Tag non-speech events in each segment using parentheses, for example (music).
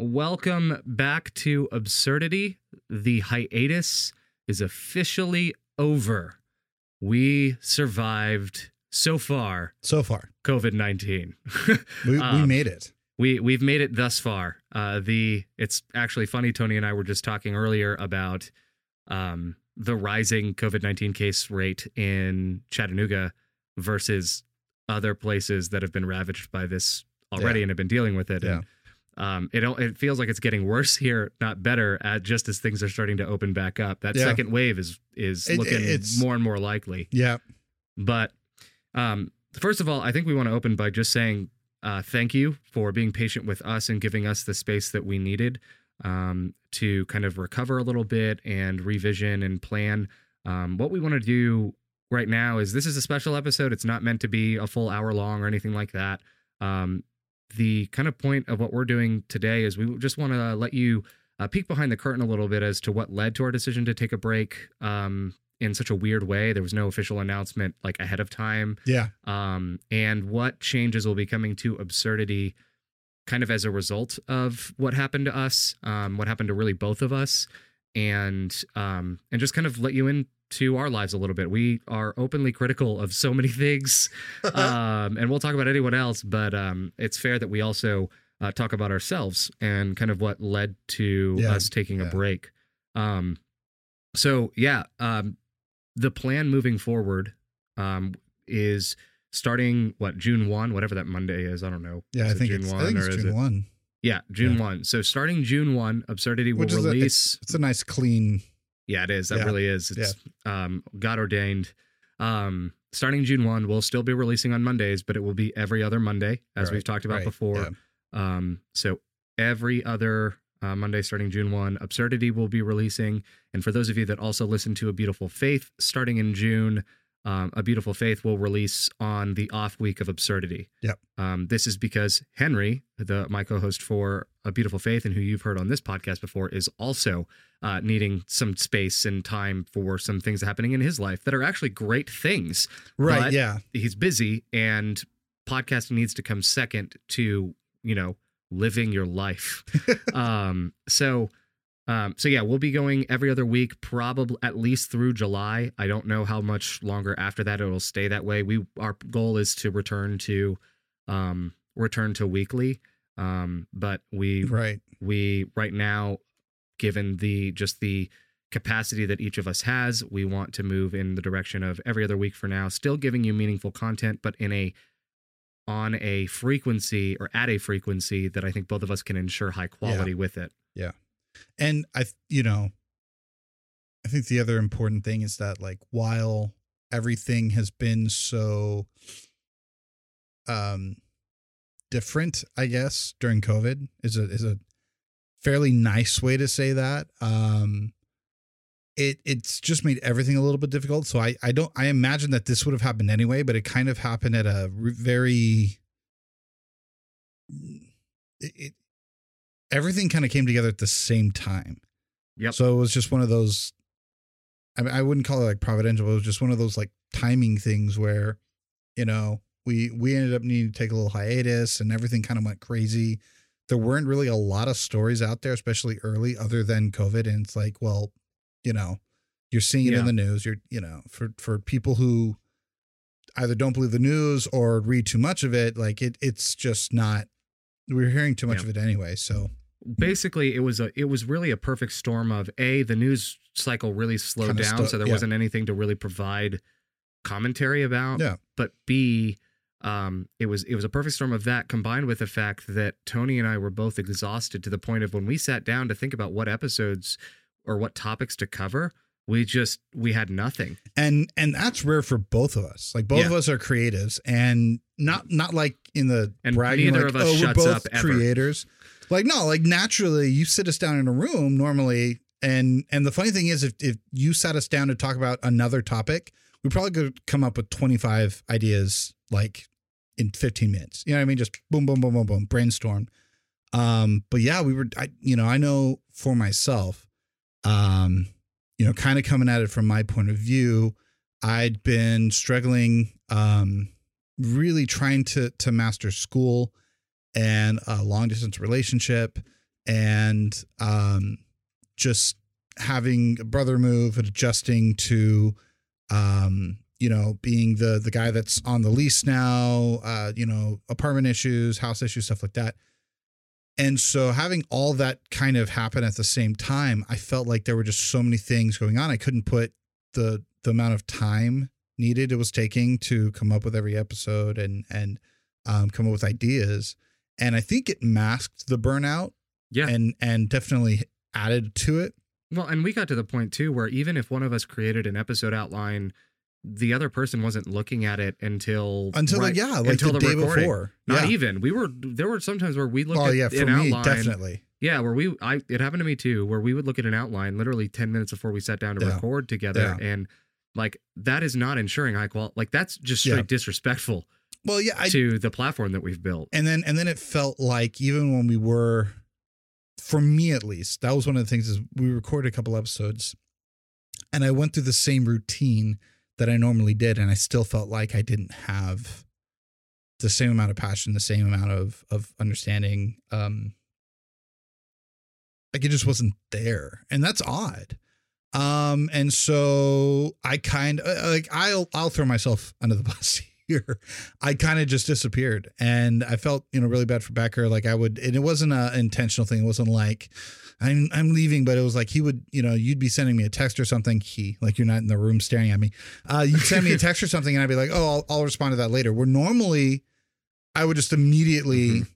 welcome back to Absurdity. The hiatus is officially over. We survived so far So far, COVID 19. (laughs) we, we Um, made it. we we've made it thus far. Uh, the it's actually funny. Tony and I were just talking earlier about um, the rising COVID nineteen case rate in Chattanooga versus other places that have been ravaged by this already Yeah. and have been dealing with it. And, um, it it feels like it's getting worse here, not better. At just as things are starting to open back up, that Yeah. second wave is is It- looking it's- more and more likely. Yeah. But um, first of all, I think we want to open by just saying uh, thank you for being patient with us and giving us the space that we needed um, to kind of recover a little bit and revision and plan. Um, what we want to do right now is this is a special episode. It's not meant to be a full hour long or anything like that. Um, the kind of point of what we're doing today is we just want to let you uh, peek behind the curtain a little bit as to what led to our decision to take a break um, in such a weird way. There was no official announcement like ahead of time, Yeah. um, and what changes will be coming to absurdity, kind of as a result of what happened to us, um, what happened to really both of us, and um, and just kind of let you into our lives a little bit. We are openly critical of so many (laughs) things, um, and we'll talk about anyone else, but um, it's fair that we also uh, talk about ourselves and kind of what led to Yeah, us taking a break. Um, so yeah, um, the plan moving forward um, is starting what June one, whatever that Monday is. I don't know. Yeah. I think June it's, I think or it's June it? 1. Yeah, June Yeah. one. So starting June one, Absurdity will Which is a- release. It's a nice, clean. Yeah, it is. That Yeah. really is. It's um, God ordained. Um, starting June 1, we'll still be releasing on Mondays, but it will be every other Monday, as Right, we've talked about right, before. yeah. Um, so every other uh, Monday starting June 1, Absurdity will be releasing. And for those of you that also listen to A Beautiful Faith, starting in June, um, A Beautiful Faith will release on the off week of Absurdity. Yep. Um, this is because Henry, the my co-host for A Beautiful Faith, and who you've heard on this podcast before, is also uh, needing some space and time for some things happening in his life that are actually great things. Right. Yeah. He's busy, and podcasting needs to come second to you know living your life. (laughs) um, so. Um, so yeah, we'll be going every other week, probably at least through July. I don't know how much longer after that it'll stay that way. We our goal is to return to um return to weekly. Um, but we Right. we right now given the just the capacity that each of us has we want to move in the direction of every other week for now still giving you meaningful content but in a on a frequency or at a frequency that i think both of us can ensure high quality with it Yeah. And I, you know, I think the other important thing is that like while everything has been so um different, I guess, during COVID is a is a fairly nice way to say that. Um it it's just made everything a little bit difficult. So I I don't I imagine that this would have happened anyway, but it kind of happened at a very it, it everything kind of came together at the same time. Yep. So it was just one of those. I mean, I wouldn't call it like providential. But it was just one of those like timing things where, you know, we we ended up needing to take a little hiatus, and everything kind of went crazy. There weren't really a lot of stories out there, especially early, other than COVID. And it's like, well, you know, you're seeing it Yeah. in the news. You're, you know, for for people who either don't believe the news or read too much of it, like it, it's just not. We're hearing too much Yeah. of it anyway. So basically it was a it was really a perfect storm of a the news cycle really slowed Kinda down stu- so there yeah. wasn't anything to really provide commentary about Yeah. but b um it was it was a perfect storm of that combined with the fact that tony and i were both exhausted to the point of when we sat down to think about what episodes or what topics to cover we just we had nothing and and that's rare for both of us. Like both of us are creatives, and not not like in the And bragging neither like, of us oh, we're shuts both up ever." creators. Like no, like naturally, you sit us down in a room normally, and and the funny thing is, if if you sat us down to talk about another topic, we probably could come up with twenty five ideas like in fifteen minutes. You know what I mean? Just boom, boom, boom, boom, boom, brainstorm. Um, but yeah, we were, I, you know, I know for myself, um, you know, kind of coming at it from my point of view, I'd been struggling, um, really trying to to master school and a long distance relationship, and um, just having a brother move and adjusting to, um, you know, being the the guy that's on the lease now, uh, you know, apartment issues, house issues, stuff like that. And so having all that kind of happen at the same time, I felt like there were just so many things going on. I couldn't put the the amount of time needed it was taking to come up with every episode and and um, come up with ideas. And I think it masked the burnout Yeah. and and definitely added to it. Well, and we got to the point too where even if one of us created an episode outline, the other person wasn't looking at it until Until right- yeah, like until the, day recording. before. Not yeah. even. We were there were sometimes where we looked Oh at yeah, for an me outline. definitely. Yeah, where we I it happened to me too, where we would look at an outline literally ten minutes before we sat down to Yeah. record together, and like that is not ensuring high quality. Like that's just straight Yeah. disrespectful Well, yeah, I, to the platform that we've built. and then and then it felt like even when we were, for me at least, that was one of the things is we recorded a couple episodes, and I went through the same routine that I normally did, and I still felt like I didn't have the same amount of passion, the same amount of of understanding. Um, like it just wasn't there, and that's odd. Um, and so I kind of like I'll I'll throw myself under the (laughs) bus here. I kind of just disappeared, and I felt you know really bad for Becker. Like I would, and it wasn't an intentional thing. It wasn't like I'm I'm leaving, but it was like he would, you know, you'd be sending me a text or something. He like you're not in the room staring at me. Uh, you'd send me a (laughs) text or something, and I'd be like, oh, I'll, I'll respond to that later. Where normally I would just immediately, Mhm.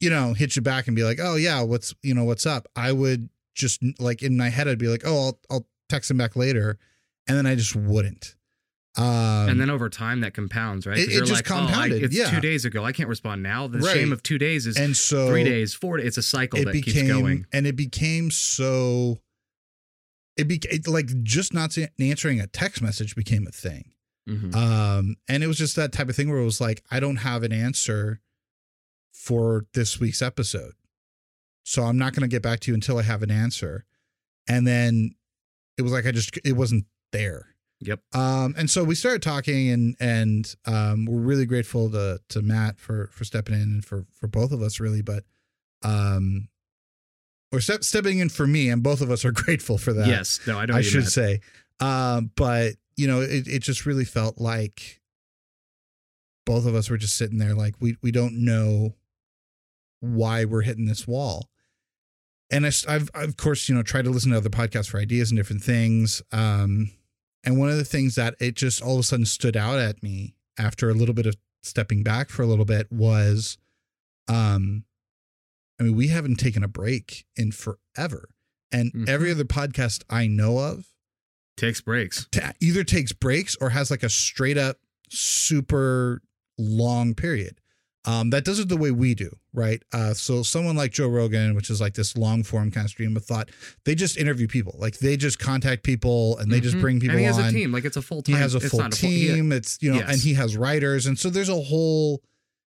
you know, hit you back and be like, oh yeah, what's you know what's up. I would just like in my head, I'd be like, oh, I'll I'll text him back later, and then I just wouldn't. Um, and then over time that compounds, right? it- it just like, oh, I- compounded, it's yeah. two days ago. I can't respond now. The Right. shame of two days is and so three days, four days. It's a cycle it that became keeps going. and it became so it became like just not answering a text message became a thing Mhm. um and it was just that type of thing where it was like i don't have an answer for this week's episode so i'm not going to get back to you until i have an answer and then it was like i just it wasn't there Yep. um, and so we started talking, and and um, we're really grateful to to Matt for for stepping in and for for both of us really, but um, or step, stepping in for me, and both of us are (laughs) grateful for that. Yes. No, I don't. I should meant. say. Um, but you know, it it just really felt like both of us were just sitting there, like we we don't know why we're hitting this wall. And I, have of course, you know, tried to listen to other podcasts for ideas and different things. Um, and one of the things that it just all of a sudden stood out at me after a little bit of stepping back for a little bit was, um, I mean, we haven't taken a break in forever, and Mhm. every other podcast I know of Takes breaks. ta either takes breaks or has like a straight up super long period. Um, that does it the way we do, right? Uh, so someone like Joe Rogan, which is like this long form kind of stream of thought, they just interview people, like they just contact people and they just Mhm. bring people And he has on. a team. Like it's a full team. He has a full not full- he- team. it's you know, Yes. and he has writers, and so there's a whole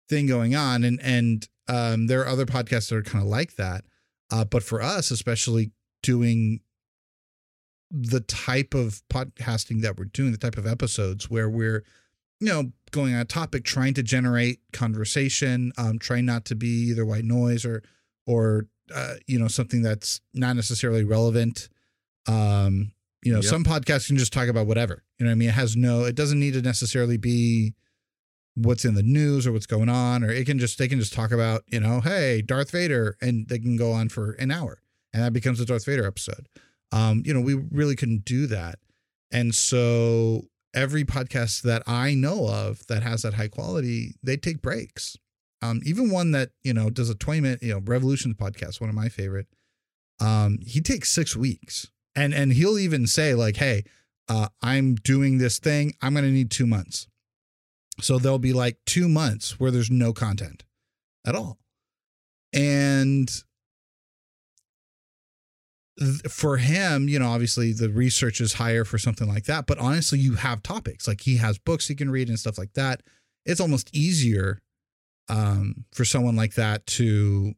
thing going on, and and um, there are other podcasts that are kind of like that. Uh, but for us, especially doing the type of podcasting that we're doing, the type of episodes where we're, you know, going on a topic, trying to generate conversation, um, trying not to be either white noise or, or, uh, you know, something that's not necessarily relevant. Um, you know, Yep. some podcasts can just talk about whatever. You know what I mean? It has no, it doesn't need to necessarily be what's in the news or what's going on, or it can just, they can just talk about, you know, hey, Darth Vader, and they can go on for an hour and that becomes a Darth Vader episode. Um, you know, we really couldn't do that. And so every podcast that I know of that has that high quality, they take breaks. Um, even one that, you know, does a 20 minute, you know, Revolutions podcast, one of my favorite. Um, he takes six weeks. And and he'll even say, like, hey, uh, I'm doing this thing. I'm gonna need two months. So there'll be like two months where there's no content at all. And for him, you know, obviously the research is higher for something like that. But honestly, you have topics like he has books he can read and stuff like that. It's almost easier um, for someone like that to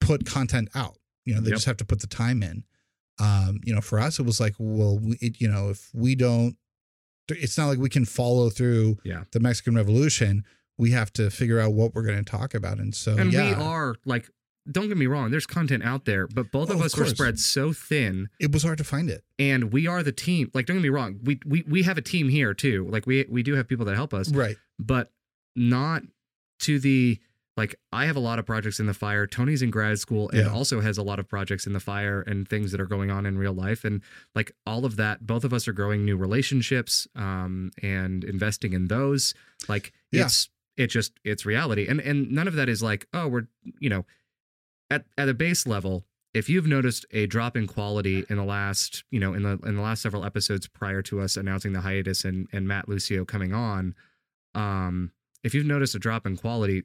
put content out. You know, they Yep. just have to put the time in. Um, you know, for us, it was like, well, we, it, you know, if we don't, it's not like we can follow through Yeah. the Mexican Revolution. We have to figure out what we're going to talk about. And so, and yeah, we are like don't get me wrong, there's content out there, but both Oh, of of us were spread so thin It was hard to find it. and we are the team. Like, don't get me wrong, we we we have a team here too. Like we we do have people that help us, Right. but not to the like I have a lot of projects in the fire. Tony's in grad school and Yeah. also has a lot of projects in the fire and things that are going on in real life. And like all of that, both of us are growing new relationships um, and investing in those. Like Yeah. it's it just it's reality. And and none of that is like, oh, we're you know, at at a base level, if you've noticed a drop in quality in the last, you know, in the in the last several episodes prior to us announcing the hiatus and and Matt Lucio coming on, um, if you've noticed a drop in quality,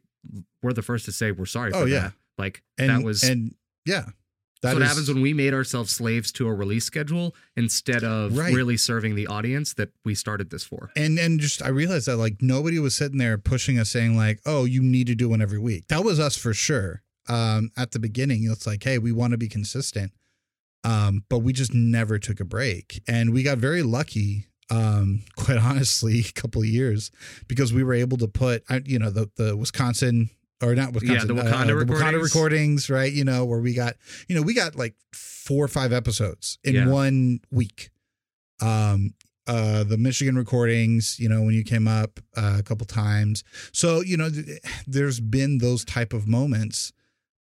we're the first to say we're sorry for Oh, yeah. that. Like And that was and yeah. that's That what is- happens when we made ourselves slaves to a release schedule instead of Right. really serving the audience that we started this for. and and just I realized that like nobody was sitting there pushing us saying like, oh, you need to do one every week. That was us for sure. Um, at the beginning, it's like, hey, we want to be consistent. Um, but we just never took a break. And we got very lucky, um, (laughs) quite honestly, a couple of years because we were able to put I- you know, the the Wisconsin or not Wisconsin, the uh, Wakanda the Wakanda recordings. recordings, right? You know, where we got, you know, we got like four or five episodes in Yeah. one week. Um, uh, the Michigan recordings, you know, when you came up uh, a couple times. So, you know, th- there's been those type of moments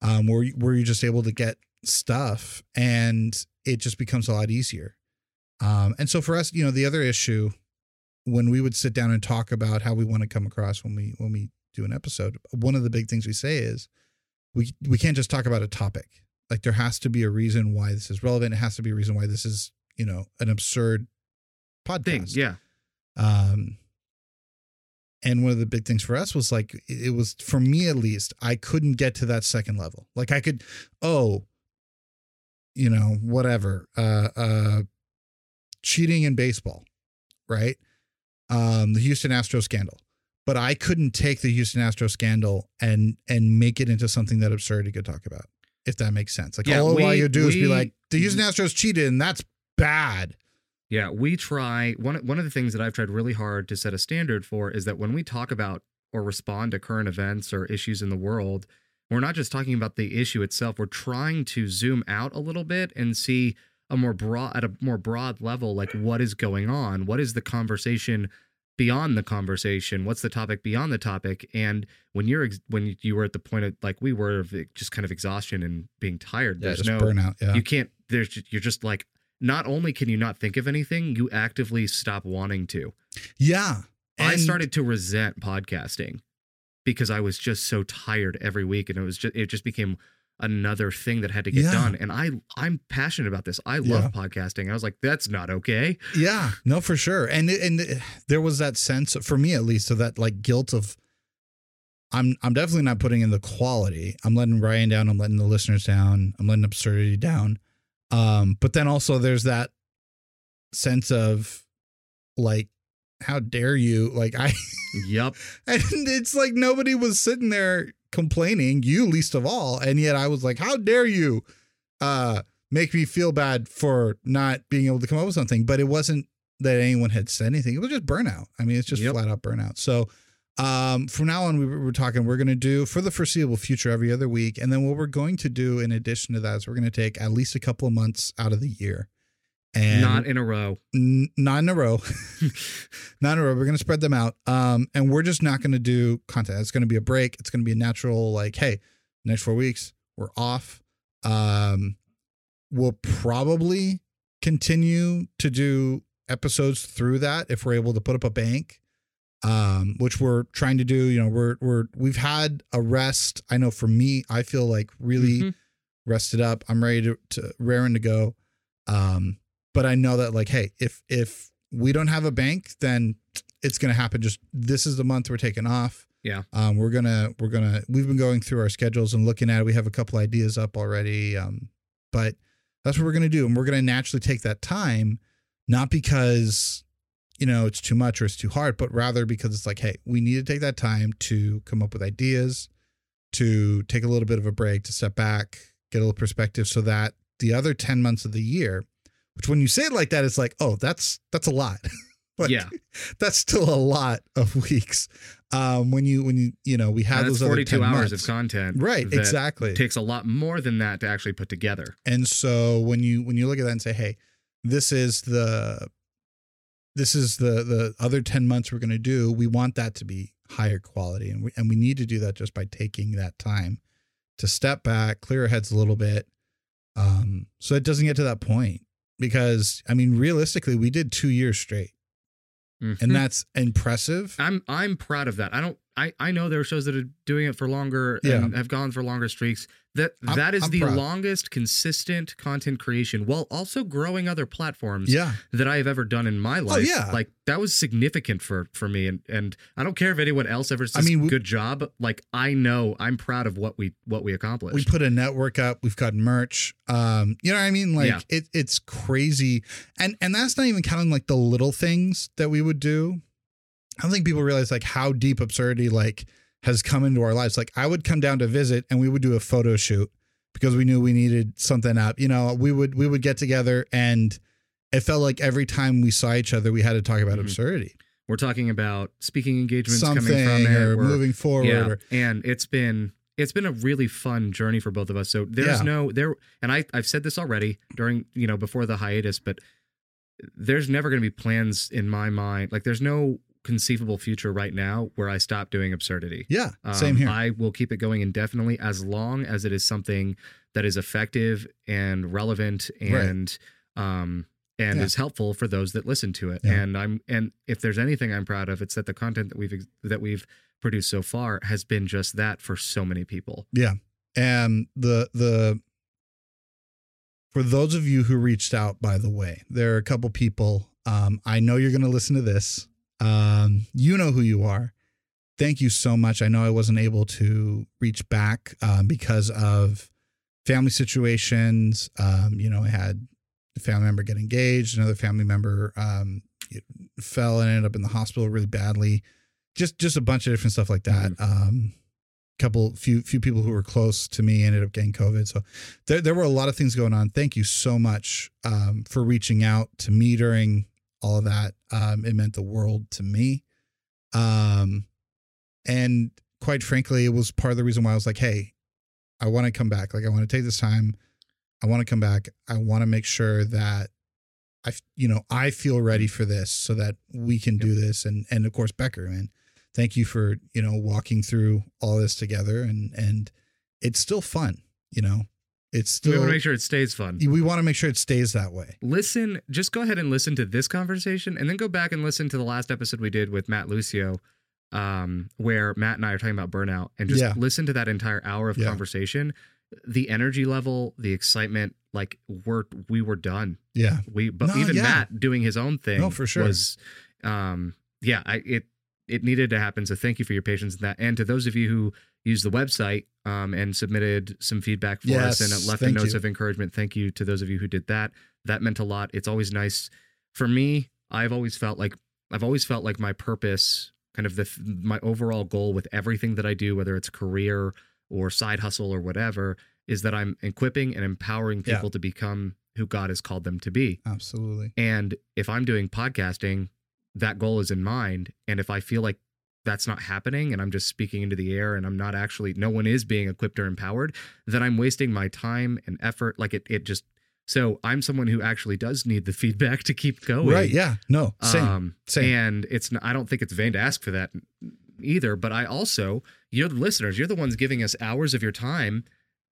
um, where you- where you're just able to get stuff, and it just becomes a lot easier. Um, and so for us, you know, the other issue when we would sit down and talk about how we want to come across when we when we do an episode, one of the big things we say is we we can't just talk about a topic. Like there has to be a reason why this is relevant. It has to be a reason why this is, you know, an absurd podcast. Thing, yeah. Um, and one of the big things for us was like it was for me at least. I couldn't get to that second level. Like I could, oh, you know, whatever. Uh, uh, cheating in baseball, right? Um, the Houston Astros scandal. But I couldn't take the Houston Astros scandal and and make it into something that absurd you could talk about, if that makes sense. Like Yeah, all, we- you do is be like, the Houston Astros cheated, and that's bad. Yeah, we try one one of the things that I've tried really hard to set a standard for is that when we talk about or respond to current events or issues in the world, we're not just talking about the issue itself. We're trying to zoom out a little bit and see a more broad at a more broad level like what is going on? What is the conversation beyond the conversation? What's the topic beyond the topic? And when you're ex- when you were at the point of like we were of just kind of exhaustion and being tired, Yeah, there's just no burnout. Yeah. you can't there's you're just like not only can you not think of anything you actively stop wanting to yeah. i started to resent podcasting because i was just so tired every week and it was just it just became another thing that had to get Yeah. done and i i'm passionate about this i love podcasting i was like that's not okay Yeah, no, for sure. And and there was that sense for me at least of that like guilt of I'm I'm definitely not putting in the quality. I'm letting Ryan down. I'm letting the listeners down. I'm letting absurdity down. Um, but then also there's that sense of like, how dare you? Like I yep and (laughs) it's like nobody was sitting there complaining, you least of all. And yet I was like, how dare you uh make me feel bad for not being able to come up with something. But it wasn't that anyone had said anything. It was just burnout. I mean, it's just Yep. flat out burnout. So um from now on we were, talking we're going to do for the foreseeable future every other week and then what we're going to do in addition to that is we're going to take at least a couple of months out of the year and not in a row N- not in a row. (laughs) not in a row. We're going to spread them out. Um, and we're just not going to do content. It's going to be a break. It's going to be a natural, like, hey, next four weeks, we're off. Um, we'll probably continue to do episodes through that if we're able to put up a bank. Um, which we're trying to do. You know, we're we're we've had a rest. I know for me, I feel like really Mhm. rested up. I'm ready to, to raring to go. Um, but I know that like, hey, if if we don't have a bank, then it's gonna happen. Just this is the month we're taking off. Yeah. Um, we're gonna we're gonna we've been going through our schedules and looking at it. We have a couple ideas up already. Um, but that's what we're gonna do, and we're gonna naturally take that time, not because you know it's too much or it's too hard, but rather because it's like, hey, we need to take that time to come up with ideas, to take a little bit of a break, to step back, get a little perspective, so that the other ten months of the year, which when you say it like that, it's like, oh, that's that's a lot. (laughs) Like, yeah, (laughs) that's still a lot of weeks. Um, when you when you you know we have those that's other 42 10 hours months. of content. right exactly Takes a lot more than that to actually put together. and so when you when you look at that and say hey this is the this is the the other 10 months we're going to do we want that to be higher quality and we and we need to do that just by taking that time to step back clear our heads a little bit um so it doesn't get to that point because i mean realistically we did 2 years straight Mhm. and that's impressive I'm I'm proud of that. I don't I I know there are shows that are doing it for longer Yeah. and have gone for longer streaks. That I'm- that is the proud. longest consistent content creation while also growing other platforms yeah that I have ever done in my life. Oh, yeah. Like that was significant for for me and and I don't care if anyone else ever I mean, we- good job. Like I know I'm proud of what we what we accomplished. we put a network up we've got merch um you know what i mean like Yeah. it it's crazy and and that's not even counting like the little things that we would do i don't think people realize like how deep absurdity like has come into our lives like i would come down to visit and we would do a photo shoot because we knew we needed something up you know we would we would get together and it felt like every time we saw each other we had to talk about Mhm. absurdity We're talking about speaking engagements something coming from it. or moving forward yeah, or and it's been it's been a really fun journey for both of us. So there's Yeah. no there, and I I've said this already during you know before the hiatus, but there's never going to be plans in my mind. Like there's no conceivable future right now where I stop doing absurdity. yeah Um, same here I will keep it going indefinitely as long as it is something that is effective and relevant Right. and um and Yeah. is helpful for those that listen to it. Yeah. And I'm and if there's anything I'm proud of, it's that the content that we've that we've produced so far has been just that for so many people. Yeah. And the the for those of you who reached out by the way there are a couple people um i know you're going to listen to this um you know who you are. Thank you so much. I know i wasn't able to reach back um, because of family situations. Um you know i had a family member get engaged another family member um fell and ended up in the hospital really badly. Just just a bunch of different stuff like that. Um couple few few people who were close to me ended up getting covid. So there, there were a lot of things going on. Thank you so much um, for reaching out to me during all of that um, it meant the world to me. Um, and quite frankly it was part of the reason why i was like hey i want to come back. Like i want to take this time. I want to come back. I want to make sure that I, you know i feel ready for this so that we can do this. And and of course becker man thank you for you know walking through all this together and and it's still fun you know it's we want to make sure it stays fun. we want to make sure it stays that way Listen, just go ahead and listen to this conversation and then go back and listen to the last episode we did with Matt Lucio, um, where Matt and I are talking about burnout and just Yeah. listen to that entire hour of Yeah. conversation. The energy level, the excitement, like we're we were done. yeah We but No, even yeah. Matt doing his own thing No, for sure. was um yeah, I it it needed to happen. So thank you for your patience in that. And to those of you who used the website um, and submitted some feedback for us Yes, and left thank notes you. of encouragement, thank you to those of you who did that. That meant a lot. It's always nice for me. I've always felt like I've always felt like my purpose, kind of the my overall goal with everything that I do, whether it's career or side hustle or whatever, is that I'm equipping and empowering Yeah. people to become who God has called them to be. absolutely And if I'm doing podcasting, that goal is in mind. And if I feel like that's not happening and I'm just speaking into the air and I'm not actually, no one is being equipped or empowered, then I'm wasting my time and effort. Like it, it just, so I'm someone who actually does need the (laughs) feedback to keep going. right yeah no same Um, same. And it's, I don't think it's vain to ask for that either. But I also, you're the listeners, you're the ones giving us hours of your time,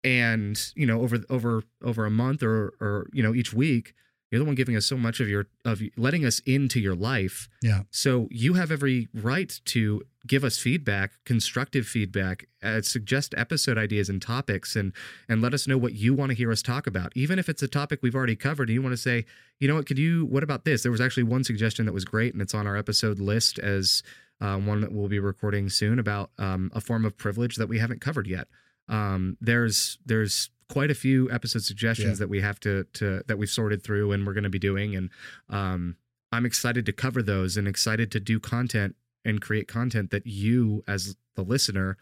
and you know, over over over a month or or you know each week, you're the one giving us so much of your of letting us into your life. Yeah. So you have every right to give us feedback, constructive feedback, uh, suggest episode ideas and topics, and and let us know what you want to hear us talk about. Even if it's a topic we've already covered, and you want to say, you know what, could you? What about this? There was actually one suggestion that was great, and it's on our episode list as uh, one that we'll be recording soon about um, a form of privilege that we haven't covered yet. Um, there's there's quite a few episode suggestions Yeah. that we have to to that we've sorted through and we're going to be doing, and um, I'm excited to cover those and excited to do content and create content that you as the listener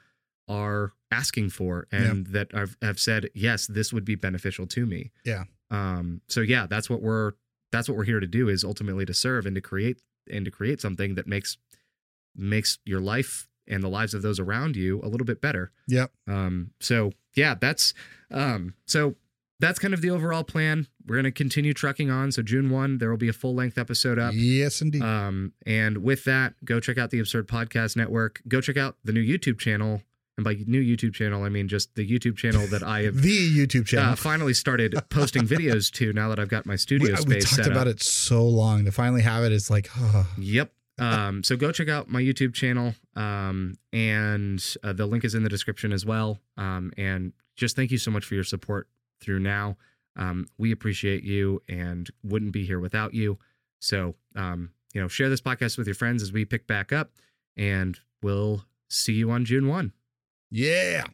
are asking for and that I've have said yes this would be beneficial to me Yeah. um so yeah that's what we're that's what we're here to do is ultimately to serve and to create and to create something that makes makes your life and the lives of those around you a little bit better. Yep. Um, so yeah, that's um, so that's kind of the overall plan. We're gonna continue trucking on. So June one, there will be a full length episode up. Yes, indeed. Um, and with that, go check out the Absurd Podcast Network. Go check out the new YouTube channel. And by new YouTube channel, I mean just the YouTube channel that I have (laughs) the YouTube channel. uh, finally started posting (laughs) videos to now that I've got my studio we, space we talked about up. it so long to finally have it. It's like, oh, (sighs) Yep. Um, so go check out my YouTube channel. Um, and uh, the link is in the description as well. Um, and just thank you so much for your support through now. Um, we appreciate you and wouldn't be here without you. So, um, you know, share this podcast with your friends as we pick back up, and we'll see you on June 1. yeah.